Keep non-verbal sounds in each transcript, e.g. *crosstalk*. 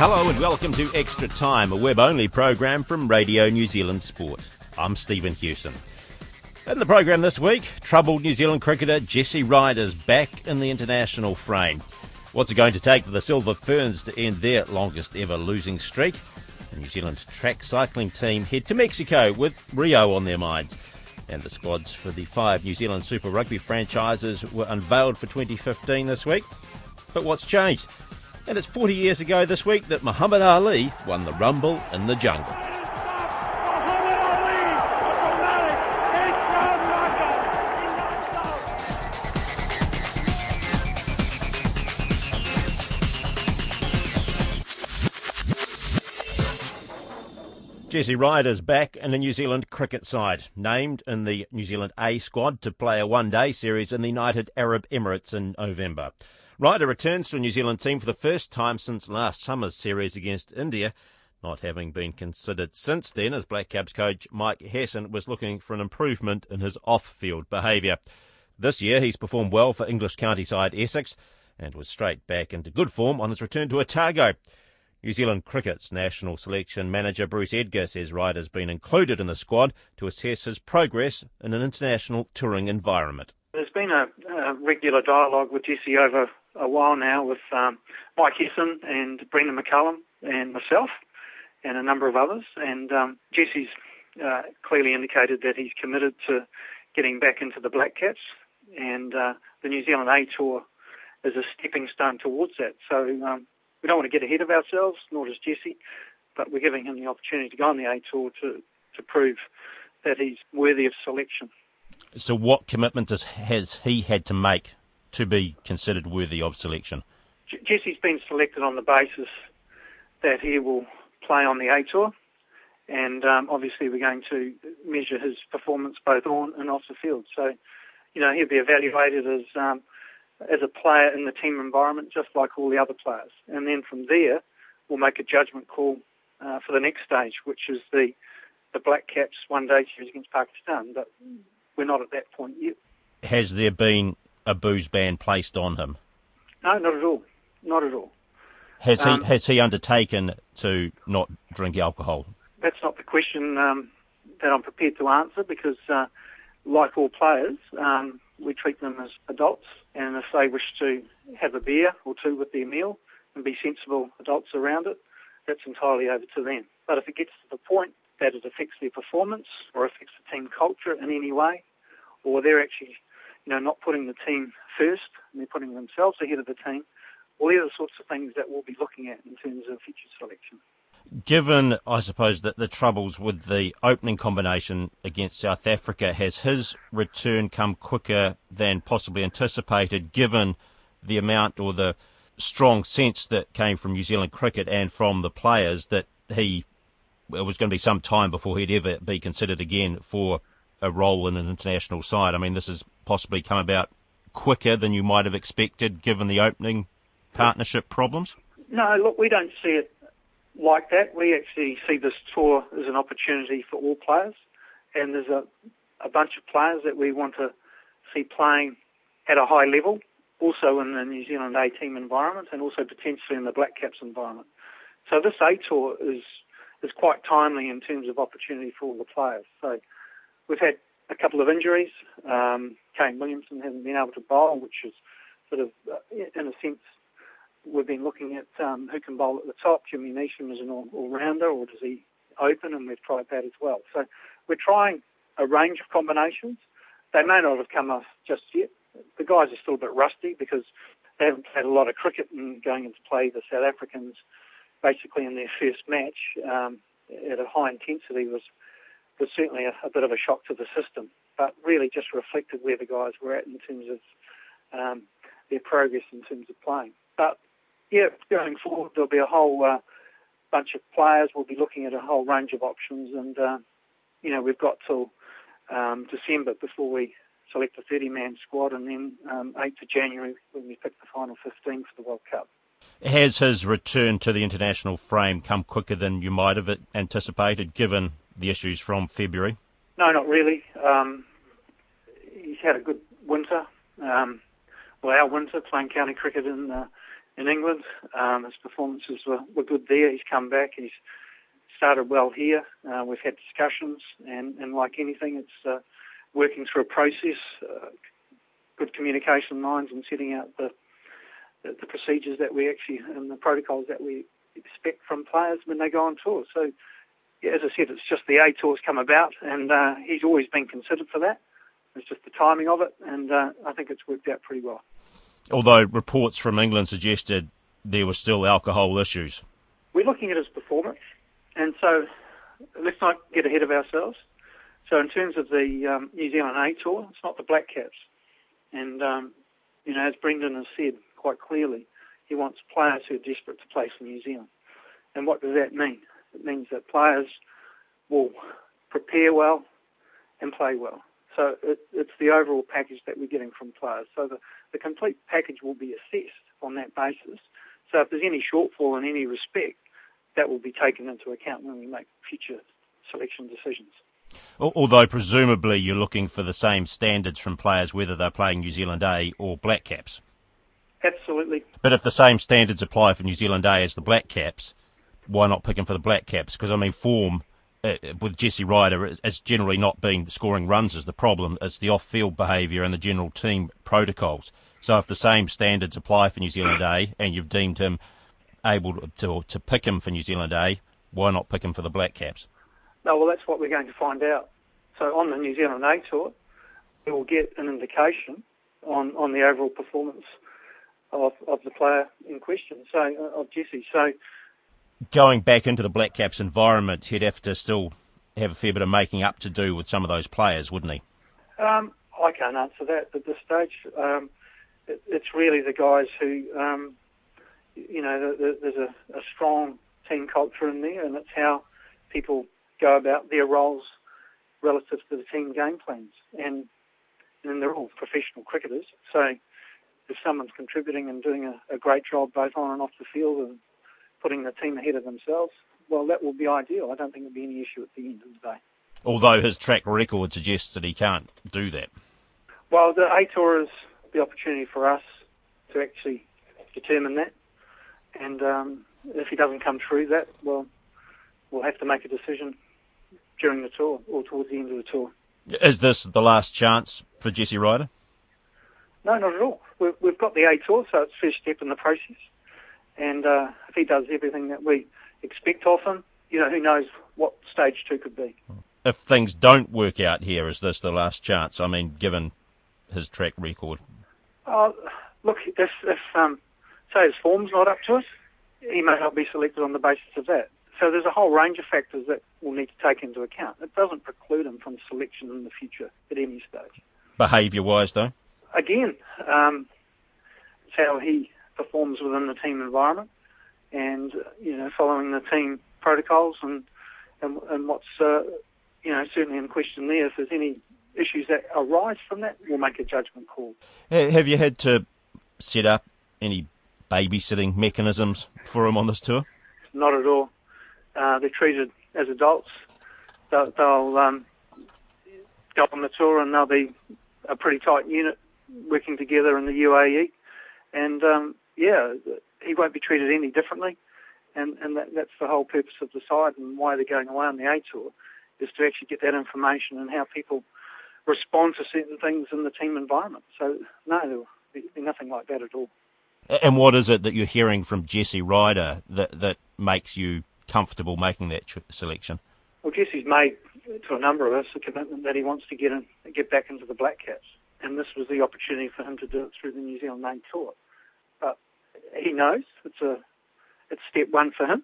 Hello and welcome to Extra Time, a web only program from Radio New Zealand Sport. I'm Stephen Hewson. In the program this week, troubled New Zealand cricketer Jesse Ryder's back in the international frame. What's it going to take for the Silver Ferns to end their longest ever losing streak? The New Zealand track cycling team head to Mexico with Rio on their minds. And the squads for the five New Zealand Super Rugby franchises were unveiled for 2015 this week. But what's changed? And it's 40 years ago this week that Muhammad Ali won the Rumble in the Jungle. Jesse Ryder's back in the New Zealand cricket side, named in the New Zealand A squad to play a one day series in the United Arab Emirates in November. Ryder returns to a New Zealand team for the first time since last summer's series against India, not having been considered since then as Black Caps coach Mike Hesson was looking for an improvement in his off field behaviour. This year he's performed well for English county side Essex and was straight back into good form on his return to Otago. New Zealand Cricket's national selection manager Bruce Edgar says Ryder's been included in the squad to assess his progress in an international touring environment. There's been a, a regular dialogue with Jesse over a while now with um, Mike Hesson and Brendon McCullum and myself and a number of others. And um, Jesse's uh, clearly indicated that he's committed to getting back into the Black Caps, and uh, the New Zealand A Tour is a stepping stone towards that. So um, we don't want to get ahead of ourselves, nor does Jesse, but we're giving him the opportunity to go on the A Tour to, to prove that he's worthy of selection. So, what commitment has he had to make to be considered worthy of selection? Jesse's been selected on the basis that he will play on the A Tour, and um, obviously we're going to measure his performance both on and off the field. So, you know, he'll be evaluated as um, as a player in the team environment, just like all the other players. And then from there, we'll make a judgment call uh, for the next stage, which is the the Black Caps one day series against Pakistan. But we're not at that point yet. Has there been a booze ban placed on him? No, not at all. Not at all. Has um, he has he undertaken to not drink alcohol? That's not the question um, that I'm prepared to answer because, uh, like all players, um, we treat them as adults, and if they wish to have a beer or two with their meal and be sensible adults around it, that's entirely over to them. But if it gets to the point that it affects their performance or affects the team culture in any way, or they're actually, you know, not putting the team first and they're putting themselves ahead of the team, well, these are the sorts of things that we'll be looking at in terms of future selection given, I suppose, that the troubles with the opening combination against South Africa, has his return come quicker than possibly anticipated, given the amount or the strong sense that came from New Zealand cricket and from the players that he it was going to be some time before he'd ever be considered again for a role in an international side. I mean, this has possibly come about quicker than you might have expected, given the opening partnership problems. No, look, we don't see it like that. We actually see this tour as an opportunity for all players, and there's a, a bunch of players that we want to see playing at a high level, also in the New Zealand A team environment, and also potentially in the Black Caps environment. So this A tour is is quite timely in terms of opportunity for all the players. So we've had a couple of injuries. Um, Kane Williamson hasn't been able to bowl, which is sort of, uh, in a sense, we've been looking at um, who can bowl at the top. Jimmy Neesham is an all, all-rounder, or does he open? And we've tried that as well. So we're trying a range of combinations. They may not have come off just yet. The guys are still a bit rusty because they haven't played a lot of cricket and going into play the South Africans basically in their first match um, at a high intensity was was certainly a, a, bit of a shock to the system, but really just reflected where the guys were at in terms of um, their progress in terms of playing. But yeah, going forward, there'll be a whole uh, bunch of players. We'll be looking at a whole range of options, and uh, you know we've got till um, December before we select a 30-man squad, and then um, 8th of January when we pick the final 15 for the World Cup. Has his return to the international frame come quicker than you might have anticipated, given the issues from February? No, not really. Um, he's had a good winter. Um, well, our winter playing county cricket in uh, in England. Um, his performances were, were good there. He's come back. He's started well here. Uh, we've had discussions, and, and like anything, it's uh, working through a process, uh, good communication lines, and setting out the, the, the procedures that we actually and the protocols that we expect from players when they go on tour. So, yeah, as I said, it's just the A tour's come about, and uh, he's always been considered for that. It's just the timing of it, and uh, I think it's worked out pretty well. Although reports from England suggested there were still alcohol issues. We're looking at his performance, and so let's not get ahead of ourselves. So in terms of the um, New Zealand A Tour, it's not the Black Caps. And, um, you know, as Brendon has said quite clearly, he wants players who are desperate to play for New Zealand. And what does that mean? It means that players will prepare well and play well. So it, it's the overall package that we're getting from players. So the, the complete package will be assessed on that basis. So if there's any shortfall in any respect, that will be taken into account when we make future selection decisions. Although presumably you're looking for the same standards from players whether they're playing New Zealand A or Black Caps. Absolutely. But if the same standards apply for New Zealand A as the Black Caps, why not pick him for the Black Caps? Because I mean, form uh, with Jesse Ryder has generally not been scoring runs as the problem. It's the off-field behaviour and the general team protocols. So if the same standards apply for New Zealand A, and you've deemed him able to to pick him for New Zealand A, why not pick him for the Black Caps? No, well, that's what we're going to find out. So on the New Zealand A tour, we will get an indication on, on the overall performance of, of the player in question, so uh, of Jesse. So going back into the Black Caps environment, he'd have to still have a fair bit of making up to do with some of those players, wouldn't he? Um, I can't answer that at this stage. Um, it, it's really the guys who, um, you know, the, the, there's a, a strong team culture in there, and it's how people go about their roles relative to the team game plans. And and they're all professional cricketers. So if someone's contributing and doing a, a great job both on and off the field and putting the team ahead of themselves, well, that will be ideal. I don't think there'll be any issue at the end of the day. Although his track record suggests that he can't do that. Well, the A Tour is the opportunity for us to actually determine that. And um, if he doesn't come through that, well, we'll have to make a decision during the tour or towards the end of the tour. Is this the last chance for Jesse Ryder? No, not at all. We've, we've got the A Tour, so it's first step in the process. And uh, if he does everything that we expect of him, you know, who knows what stage two could be. If things don't work out here, is this the last chance? I mean, given his track record. Uh, look, if, if um, say his form's not up to us, he may not be selected on the basis of that. So there's a whole range of factors that we'll need to take into account. It doesn't preclude him from selection in the future at any stage. Behaviour-wise, though? Again, um, it's how he performs within the team environment and, you know, following the team protocols and, and, and what's, uh, you know, certainly in question there. If there's any issues that arise from that, we'll make a judgment call. Have you had to set up any babysitting mechanisms for him on this tour? Not at all. Uh, they're treated as adults. They'll, they'll um, go on the tour and they'll be a pretty tight unit working together in the UAE. And um, yeah, he won't be treated any differently. And, and that, that's the whole purpose of the side and why they're going away on the A tour is to actually get that information and how people respond to certain things in the team environment. So no, there'll be, be nothing like that at all. And what is it that you're hearing from Jesse Ryder that that makes you comfortable making that tr- selection? Well, Jesse's made to a number of us a commitment that he wants to get in, get back into the Black Caps, and this was the opportunity for him to do it through the New Zealand A Tour. He knows it's a it's step one for him,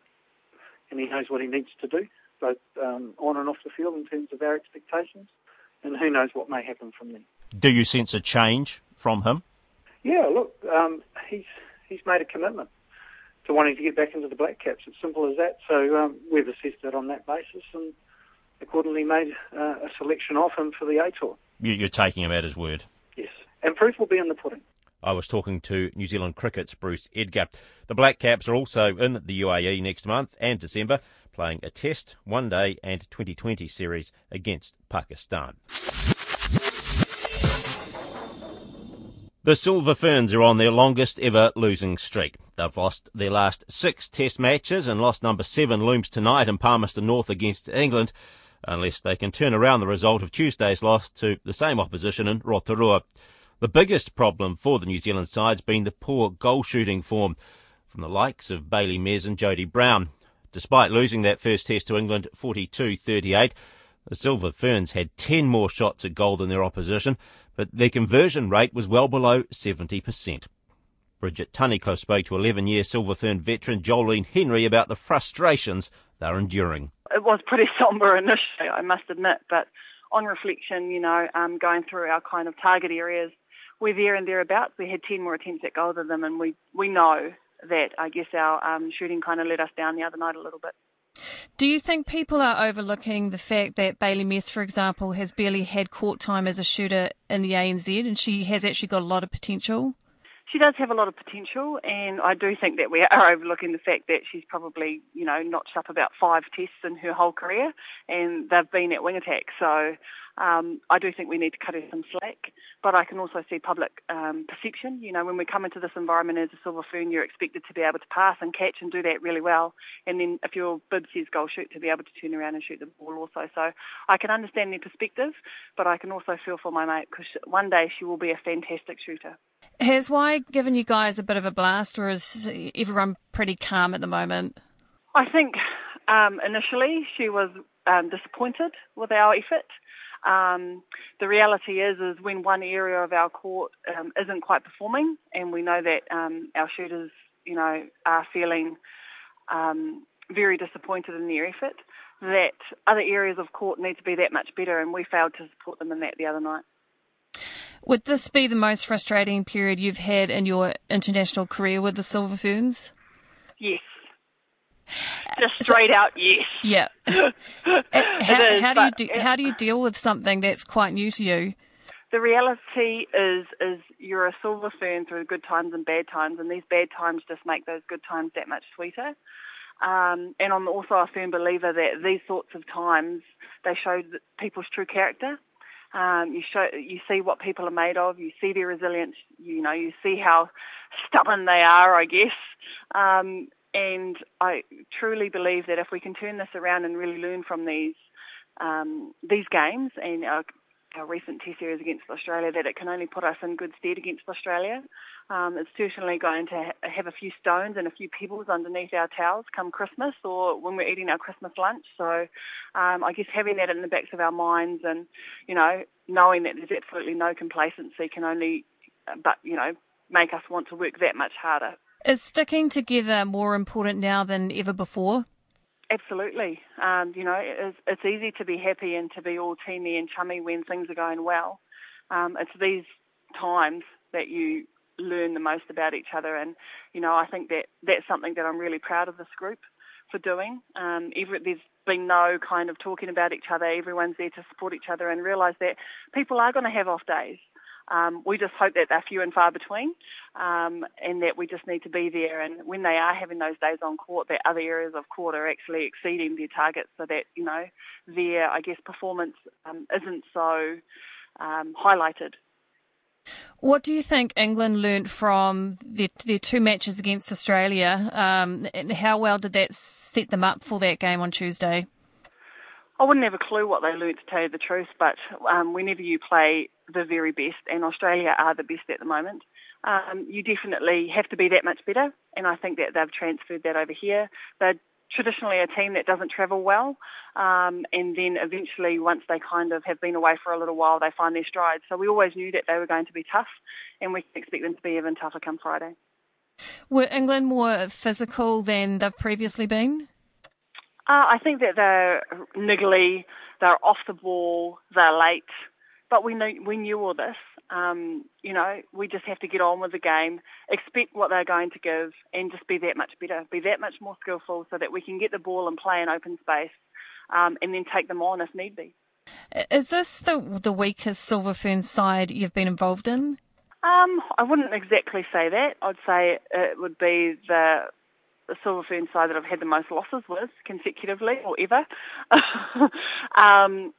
and he knows what he needs to do, both um, on and off the field in terms of our expectations, and who knows what may happen from there. Do you sense a change from him? Yeah, look, um, he's he's made a commitment to wanting to get back into the Black Caps. It's simple as that. So um, we've assessed it on that basis and accordingly made uh, a selection of him for the A Tour. You're taking him at his word. Yes, and proof will be in the pudding. I was talking to New Zealand Cricket's Bruce Edgar. The Black Caps are also in the UAE next month and December, playing a Test, One Day, and 2020 series against Pakistan. The Silver Ferns are on their longest ever losing streak. They've lost their last six Test matches and lost number seven looms tonight in Palmerston North against England, unless they can turn around the result of Tuesday's loss to the same opposition in Rotorua. The biggest problem for the New Zealand side's been the poor goal shooting form from the likes of Bailey Mes and Jodi Brown. Despite losing that first test to England 42-38, the Silver Ferns had 10 more shots at goal than their opposition, but their conversion rate was well below 70%. Bridget Tunnicliffe spoke to 11-year Silver Fern veteran Joline Henry about the frustrations they're enduring. It was pretty *laughs* sombre initially, I must admit, but on reflection, you know, um, going through our kind of target areas, we're there and thereabouts. We had 10 more attempts at goal than them, and we, we know that I guess our um, shooting kind of let us down the other night a little bit. Do you think people are overlooking the fact that Bailey Mes, for example, has barely had court time as a shooter in the ANZ and she has actually got a lot of potential? She does have a lot of potential, and I do think that we *laughs* are overlooking the fact that she's probably, you know, notched up about five tests in her whole career, and they've been at wing attack. So um, I do think we need to cut her some slack, but I can also see public um, perception. You know, when we come into this environment as a silver fern, you're expected to be able to pass and catch and do that really well. And then if your bib says goal shoot, to be able to turn around and shoot the ball also. So I can understand their perspective, but I can also feel for my mate because one day she will be a fantastic shooter. Has Wai given you guys a bit of a blast, or is everyone pretty calm at the moment? I think um, initially she was um, disappointed with our effort. Um, the reality is, is when one area of our court um, isn't quite performing, and we know that um, our shooters, you know, are feeling um, very disappointed in their effort, that other areas of court need to be that much better, and we failed to support them in that the other night. Would this be the most frustrating period you've had in your international career with the Silver Ferns? Yes. Just straight so, out, yes. Yeah. *laughs* how, is, how do you do, how do you deal with something that's quite new to you? The reality is is you're a silver fern through good times and bad times, and these bad times just make those good times that much sweeter. Um, and I'm also a firm believer that these sorts of times they show people's true character. Um, you show, you see what people are made of. You see their resilience. You know, you see how stubborn they are. I guess, um, and I truly believe that if we can turn this around and really learn from these um, these games and our, our, recent Test series against Australia, that it can only put us in good stead against Australia. Um, it's certainly going to ha- have a few stones and a few pebbles underneath our towels come Christmas or when we're eating our Christmas lunch. So um, I guess having that in the backs of our minds and, you know, knowing that there's absolutely no complacency can only, but, you know, make us want to work that much harder. Is sticking together more important now than ever before? Absolutely. Um, you know, it's, it's, easy to be happy and to be all teamy and chummy when things are going well. Um, it's these times that you learn the most about each other, and you know, I think that that's something that I'm really proud of this group for doing. Um, every, there's been no kind of talking about each other. Everyone's there to support each other and realise that people are going to have off days. Um, we just hope that they're few and far between, um, and that we just need to be there. And when they are having those days on court, that other areas of court are actually exceeding their targets, so that you know their, I guess, performance um, isn't so um, highlighted. What do you think England learnt from their, their two matches against Australia, um, and how well did that set them up for that game on Tuesday? I wouldn't have a clue what they learnt to tell you the truth, but um, whenever you play the very best, and Australia are the best at the moment, um, you definitely have to be that much better. And I think that they've transferred that over here. They're traditionally a team that doesn't travel well, um, and then eventually, once they kind of have been away for a little while, they find their stride. So we always knew that they were going to be tough, and we expect them to be even tougher come Friday. Were England more physical than they've previously been? Uh, I think that they're niggly, they're off the ball, they're late, but we knew we knew all this. Um, you know, we just have to get on with the game, expect what they're going to give, and just be that much better, be that much more skillful, so that we can get the ball and play in open space, um, and then take them on if need be. Is this the the weakest Silver Fern side you've been involved in? Um, I wouldn't exactly say that. I'd say it would be the the Silver Fern side that I've had the most losses with consecutively or ever. *laughs* um,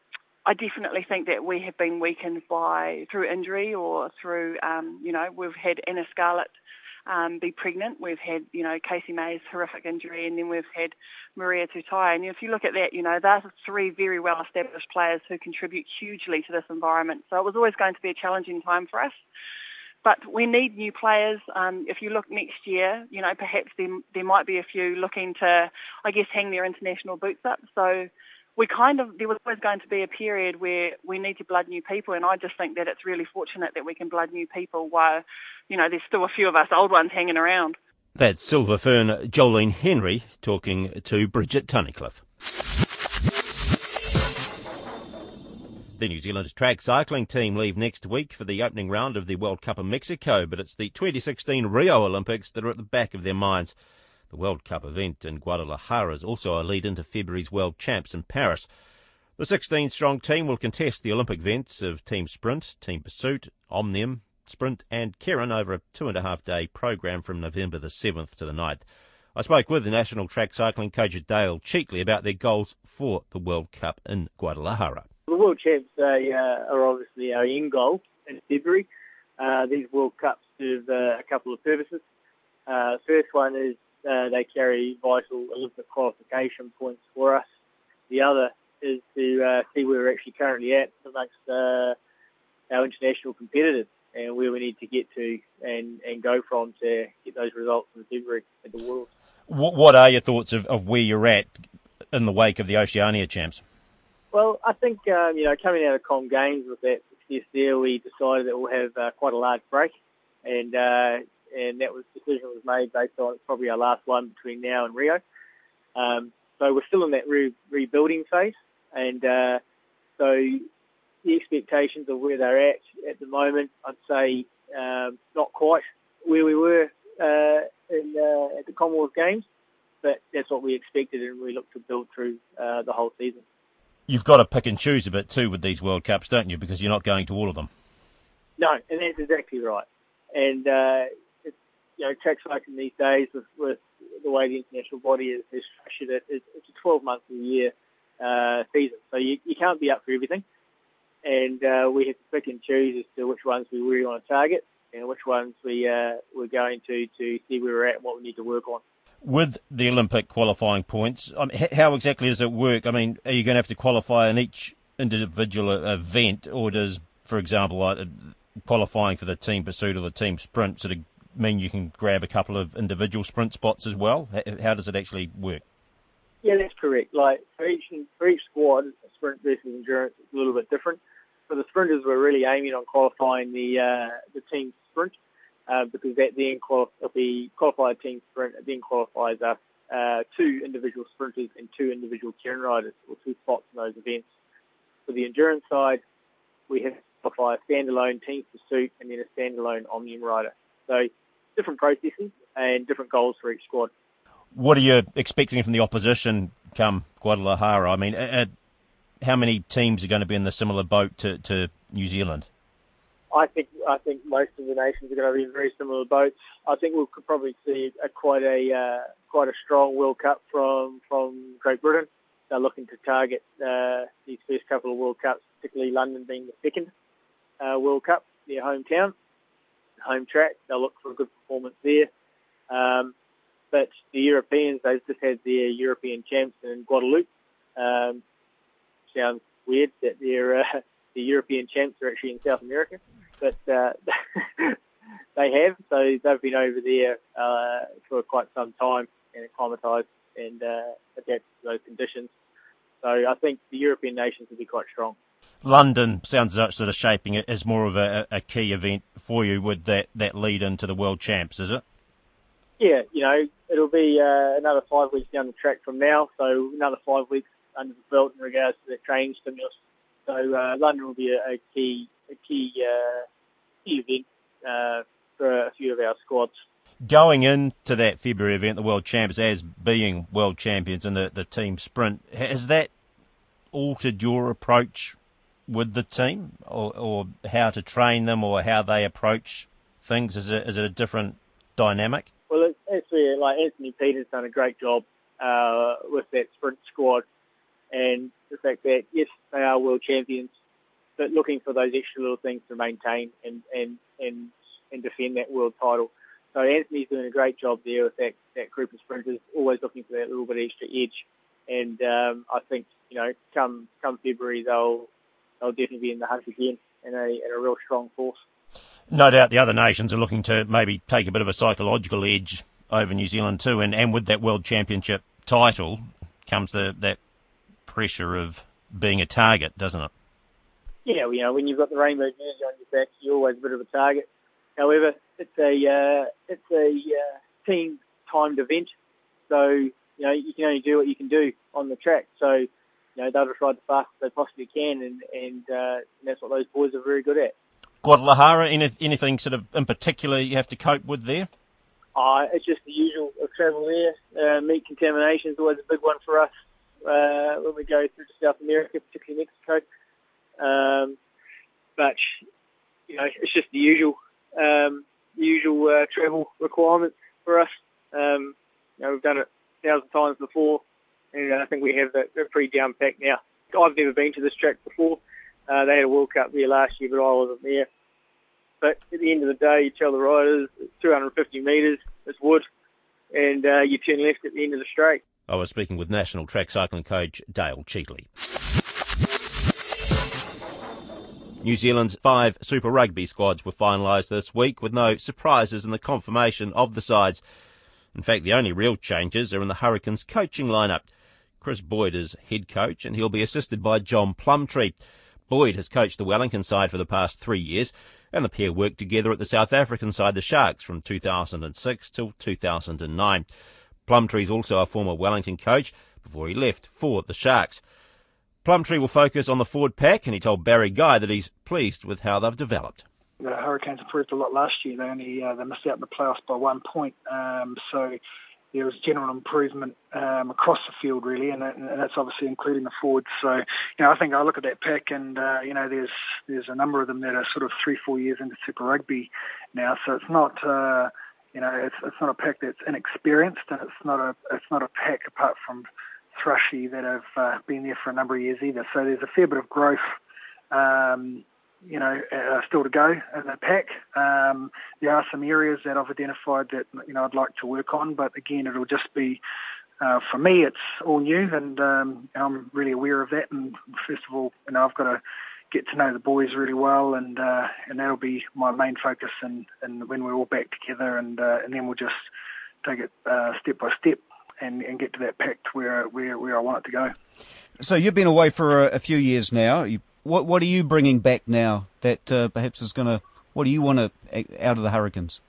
I definitely think that we have been weakened by through injury or through, um, you know, we've had Anna Scarlett um, be pregnant. We've had, you know, Casey May's horrific injury, and then we've had Maria Tutaia. And if you look at that, you know, those are three very well-established players who contribute hugely to this environment. So it was always going to be a challenging time for us. But we need new players. Um, if you look next year, you know, perhaps there, there might be a few looking to, I guess, hang their international boots up. So we kind of, there was always going to be a period where we need to blood new people. And I just think that it's really fortunate that we can blood new people while, you know, there's still a few of us old ones hanging around. That's Silver Fern Joline Henry talking to Bridget Tunnicliffe. The New Zealand track cycling team leave next week for the opening round of the World Cup in Mexico, but it's the 2016 Rio Olympics that are at the back of their minds. The World Cup event in Guadalajara is also a lead into February's World Champs in Paris. The 16 strong team will contest the Olympic events of Team Sprint, Team Pursuit, Omnium, Sprint, and Keirin over a two and a half day program from November the 7th to the 9th. I spoke with the national track cycling coach Dayle Cheatley about their goals for the World Cup in Guadalajara. The World Champs uh, are obviously our end goal in February. Uh, these World Cups serve uh, a couple of purposes. Uh, first one is uh, they carry vital Olympic qualification points for us. The other is to uh, see where we're actually currently at amongst uh, our international competitors and where we need to get to and, and go from to get those results in February at the World. What are your thoughts of, of where you're at in the wake of the Oceania champs? Well, I think um, you know coming out of Com Games with that success there, we decided that we'll have uh, quite a large break, and uh, and that was decision was made based on it's probably our last one between now and Rio. Um, so we're still in that re- rebuilding phase, and uh, so the expectations of where they're at at the moment, I'd say um, not quite where we were uh, in, uh, at the Commonwealth Games, but that's what we expected, and we look to build through uh, the whole season you've got to pick and choose a bit too with these World Cups, don't you? Because you're not going to all of them. No, and that's exactly right. And uh, you know, track cycling these days with, with the way the international body is, is structured, it, it's, it's a 12 month a year uh, season, so you, you can't be up for everything. And uh, we have to pick and choose as to which ones we really want to target and which ones we uh, we're going to to see where we're at and what we need to work on with the Olympic qualifying points, um, how exactly does it work? I mean, are you going to have to qualify in each individual event, or does, for example, like qualifying for the team pursuit or the team sprint sort of mean you can grab a couple of individual sprint spots as well? How does it actually work? Yeah, that's correct. Like for each for each squad, sprint versus endurance is a little bit different. For the sprinters, we're really aiming on qualifying the uh, the team sprint uh, because that then quali- the qualified team sprint then qualifies us uh, two individual sprinters and two individual Keirin riders, or two spots in those events. For the endurance side, we have qualify a standalone team pursuit and then a standalone Omnium rider. So different processes and different goals for each squad. What are you expecting from the opposition come Guadalajara? I mean, how many teams are going to be in the similar boat to, to New Zealand? I think I think most of the nations are going to be in very similar boats. I think we could probably see a, quite a uh, quite a strong World Cup from from Great Britain. They're looking to target uh, these first couple of World Cups, particularly London being the second uh, World Cup, their hometown, home track. They'll look for a good performance there. Um, but the Europeans, they've just had their European champs in Guadeloupe. Um, sounds weird that their uh, *laughs* the European champs are actually in South America but uh, *laughs* they have. So they've been over there uh, for quite some time and acclimatised and uh, adapted to those conditions. So I think the European nations will be quite strong. London sounds as sort of shaping it as more of a, a key event for you with that, that lead into the World Champs, is it? Yeah, you know, it'll be uh, another five weeks down the track from now, so another five weeks under the belt in regards to the training stimulus. So uh, London will be a, a key a key uh, key event uh, for a few of our squads. Going into that February event, the World Champs, as being world champions in the, the team sprint, has that altered your approach with the team, or, or how to train them, or how they approach things? Is it, is it a different dynamic? Well, it's actually like Anthony Peden's done a great job uh, with that sprint squad, and the fact that yes, they are world champions, but looking for those extra little things to maintain and and and, and defend that world title. So Anthony's doing a great job there with that, that group of sprinters, always looking for that little bit extra edge. And um, I think you know, come come February, they'll they'll definitely be in the hunt again in a in a real strong force. No doubt, the other nations are looking to maybe take a bit of a psychological edge over New Zealand too, and, and with that World Championship title comes the that pressure of being a target, doesn't it? Yeah, well, you know, when you've got the rainbow jersey on your back, you're always a bit of a target. However, it's a uh, it's a uh, team timed event, so you know you can only do what you can do on the track. So you know they'll just ride the fastest they possibly can, and and, uh, that's what those boys are very good at. Guadalajara, any, anything sort of in particular you have to cope with there? Uh, it's just the usual of travel there. Uh, meat contamination is always a big one for us uh, when we go through to South America, particularly Mexico. Um, but you know, it's just the usual um, usual uh, travel requirements for us. Um, you know, we've done it a thousand times before, and I think we have that pretty down packed now. I've never been to this track before. Uh, they had a World Cup there last year, but I wasn't there. But at the end of the day, you tell the riders it's 250 metres, it's wood, and uh, you turn left at the end of the straight. I was speaking with national track cycling coach Dayle Cheatley. New Zealand's five Super Rugby squads were finalised this week with no surprises in the confirmation of the sides. In fact, the only real changes are in the Hurricanes coaching lineup. Chris Boyd is head coach and he'll be assisted by John Plumtree. Boyd has coached the Wellington side for the past three years and the pair worked together at the South African side, the Sharks, from 2006 till 2009. Plumtree is also a former Wellington coach before he left for the Sharks. Plumtree will focus on the forward pack, and he told Barry Guy that he's pleased with how they've developed. The Hurricanes improved a lot last year. They only uh, they missed out in the playoffs by one point, um, so there was general improvement um, across the field really, and, and, that's obviously including the forwards. So, you know, I think I look at that pack, and uh, you know, there's there's a number of them that are sort of three, four years into Super Rugby now. So it's not, uh, you know, it's it's not a pack that's inexperienced, and it's not a it's not a pack apart from Thrushy that have uh, been there for a number of years either. So there's a fair bit of growth, um, you know, uh, still to go in the pack. Um, there are some areas that I've identified that you know I'd like to work on, but again, it'll just be. Uh, for me, it's all new, and um, I'm really aware of that. And first of all, you know, I've got to get to know the boys really well, and uh, and that'll be my main focus. And, and when we're all back together, and uh, and then we'll just take it uh, step by step and, and get to that pact where, where, where I want it to go. So you've been away for a, a few years now. You, what what are you bringing back now that uh, perhaps is going to? What do you want to out of the Hurricanes?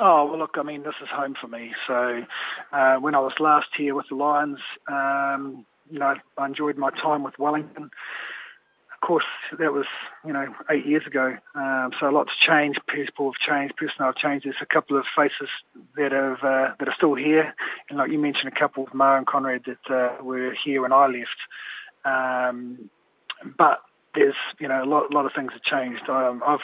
Oh well, look, I mean, this is home for me. So uh, when I was last here with the Lions, um, you know, I enjoyed my time with Wellington of course, that was you know eight years ago. Um, so a lot's changed. People have changed. Personnel have changed. There's a couple of faces that have uh, that are still here, and like you mentioned, a couple of Ma'a and Conrad that uh, were here when I left. Um, but there's you know a lot, a lot of things have changed. Um, I've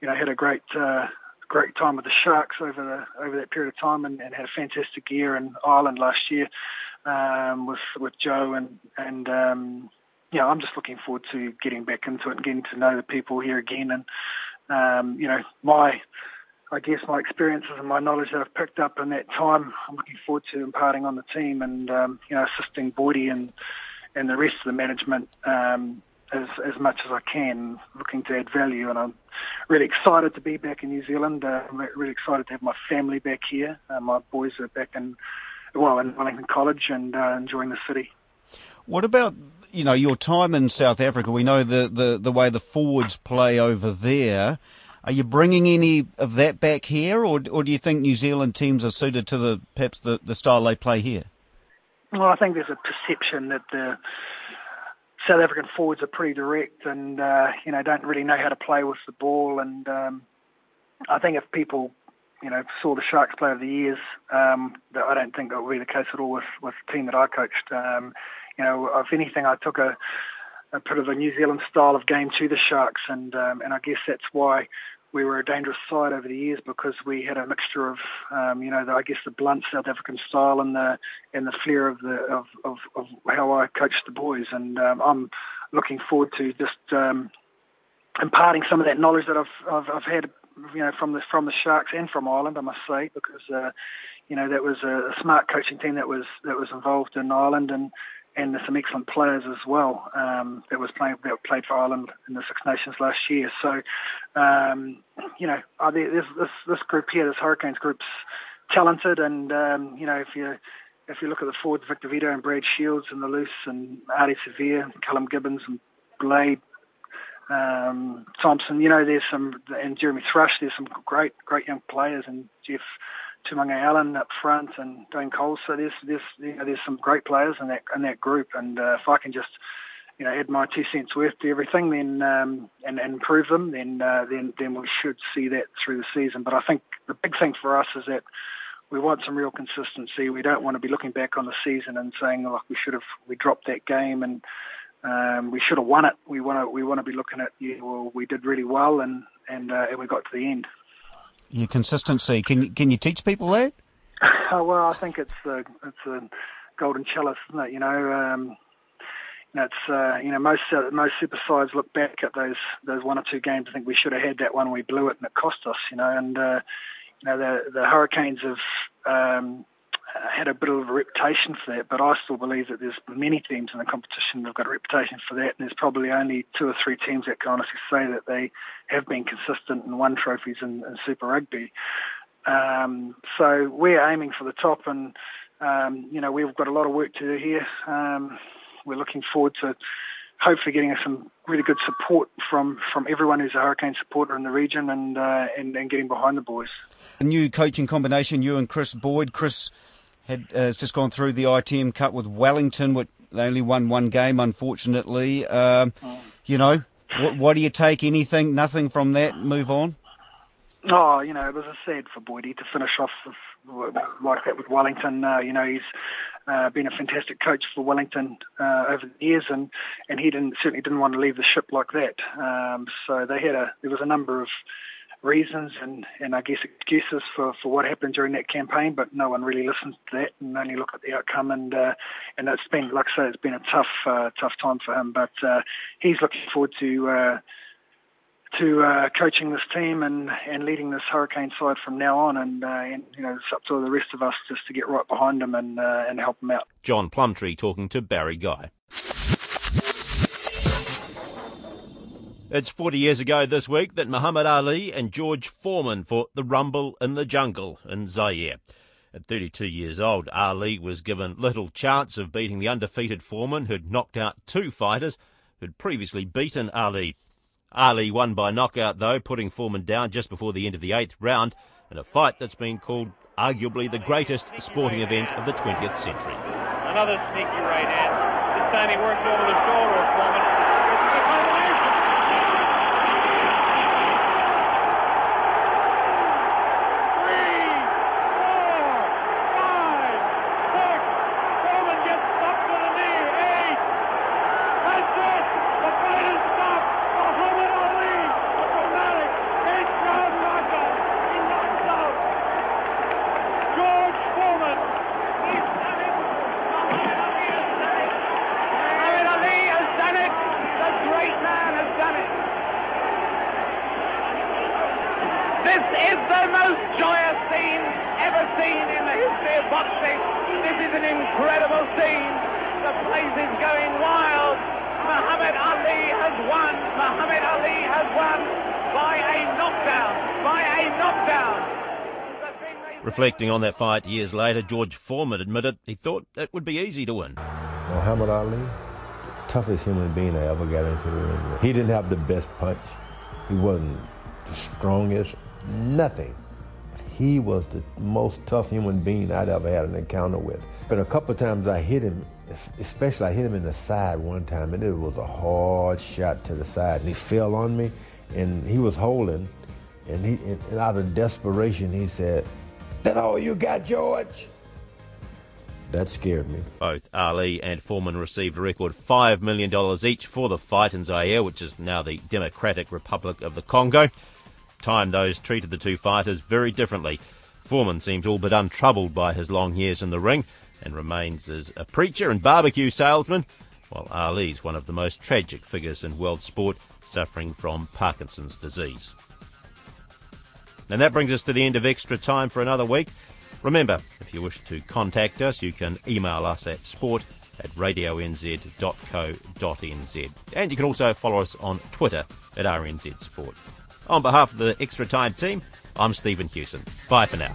you know had a great uh, great time with the Sharks over the over that period of time, and, and had a fantastic year in Ireland last year um, with with Joe and and um, yeah, I'm just looking forward to getting back into it and getting to know the people here again. And, um, you know, my, I guess my experiences and my knowledge that I've picked up in that time, I'm looking forward to imparting on the team and, um, you know, assisting Boydie and, and the rest of the management um, as, as much as I can, looking to add value. And I'm really excited to be back in New Zealand. Uh, I'm really excited to have my family back here. Uh, my boys are back in, well, in Wellington College and uh, enjoying the city. What about you know your time in South Africa? We know the, the, the way the forwards play over there. Are you bringing any of that back here, or or do you think New Zealand teams are suited to the perhaps the, the style they play here? Well, I think there's a perception that the South African forwards are pretty direct and uh, you know don't really know how to play with the ball. And um, I think if people you know saw the Sharks play over the years, um, I don't think that would be the case at all with with the team that I coached. Um, you know, if anything, I took a, a bit of a New Zealand style of game to the Sharks, and um, and I guess that's why we were a dangerous side over the years because we had a mixture of, um, you know, the, I guess the blunt South African style and the and the flair of the of, of, of how I coached the boys. And um, I'm looking forward to just um, imparting some of that knowledge that I've, I've I've had, you know, from the from the Sharks and from Ireland, I must say, because uh, you know that was a, smart coaching team that was that was involved in Ireland and and there's some excellent players as well um, that was playing that played for Ireland in the Six Nations last year. So, um, you know, this this this group here, this Hurricanes group's talented, and um, you know, if you if you look at the forwards, Victor Vito and Brad Shields and the loose, and Ardie Savea, Callum Gibbons and Blade um, Thomson, you know, there's some and Jeremy Thrush. There's some great great young players, and Jeff Toomaga-Allen up front and Dane Cole. So there's there's you know, there's some great players in that in that group, and uh, if I can just you know add my two cents worth to everything, then um, and, and improve them, then uh, then then we should see that through the season. But I think the big thing for us is that we want some real consistency. We don't want to be looking back on the season and saying, like, we should have we dropped that game and um, we should have won it. We want to we want to be looking at, yeah, well, we did really well and and, uh, and we got to the end your consistency. Can can you teach people that? Oh, *laughs* well, I think it's a, it's a golden chalice, isn't it? You know, um, you know, it's uh, you know most uh, most super sides look back at those those one or two games. I think we should have had that one. We blew it and it cost us. You know, and uh, you know the the Hurricanes have um, had a bit of a reputation for that, but I still believe that there's many teams in the competition that have got a reputation for that, and there's probably only two or three teams that can honestly say that they have been consistent and won trophies in, in Super Rugby. Um, so we're aiming for the top, and um, you know we've got a lot of work to do here. Um, we're looking forward to hopefully getting some really good support from, from everyone who's a Hurricane supporter in the region and, uh, and, and getting behind the boys. A new coaching combination, you and Chris Boyd. Chris had uh, has just gone through the ITM Cup with Wellington. which they only won one game, unfortunately. Um, oh. You know, what, what do you take? Anything? Nothing from that? Move on. Oh, you know, it was a sad for Boydie to finish off like that with Wellington. Uh, you know, he's uh, been a fantastic coach for Wellington uh, over the years, and, and he didn't certainly didn't want to leave the ship like that. Um, so they had a there was a number of reasons and, and I guess excuses for, for what happened during that campaign, but no one really listens to that and only look at the outcome. And uh, and it's been, like I say, it's been a tough uh, tough time for him. But uh, he's looking forward to uh, to uh, coaching this team and, and leading this Hurricane side from now on. And, uh, and you know, it's up to the rest of us just to get right behind him and uh, and help him out. John Plumtree talking to Barry Guy. It's 40 years ago this week that Muhammad Ali and George Foreman fought the Rumble in the Jungle in Zaire. At 32 years old, Ali was given little chance of beating the undefeated Foreman, who'd knocked out two fighters who'd previously beaten Ali. Ali won by knockout, though, putting Foreman down just before the end of the eighth round in a fight that's been called arguably the greatest sporting event of the 20th century. Another sneaky right hand. This time he worked over the shoulder of Foreman. Reflecting on that fight years later, George Foreman admitted he thought it would be easy to win. Muhammad Ali, toughest human being I ever got into the ring with. He didn't have the best punch. He wasn't the strongest, nothing. He was the most tough human being I'd ever had an encounter with. But a couple of times I hit him, especially I hit him in the side one time, and it was a hard shot to the side, and he fell on me, and he was holding, and he, and out of desperation, he said, "That all you got, George?" That scared me. Both Ali and Foreman received a record $5 million each for the fight in Zaire, which is now the Democratic Republic of the Congo. Time those treated the two fighters very differently. Foreman seems all but untroubled by his long years in the ring and remains as a preacher and barbecue salesman, while Ali's one of the most tragic figures in world sport, suffering from Parkinson's disease. And that brings us to the end of extra time for another week. Remember, if you wish to contact us, you can email us at sport at radionz.co.nz. And you can also follow us on Twitter at RNZ Sport. On behalf of the Extra Time team, I'm Stephen Hewson. Bye for now.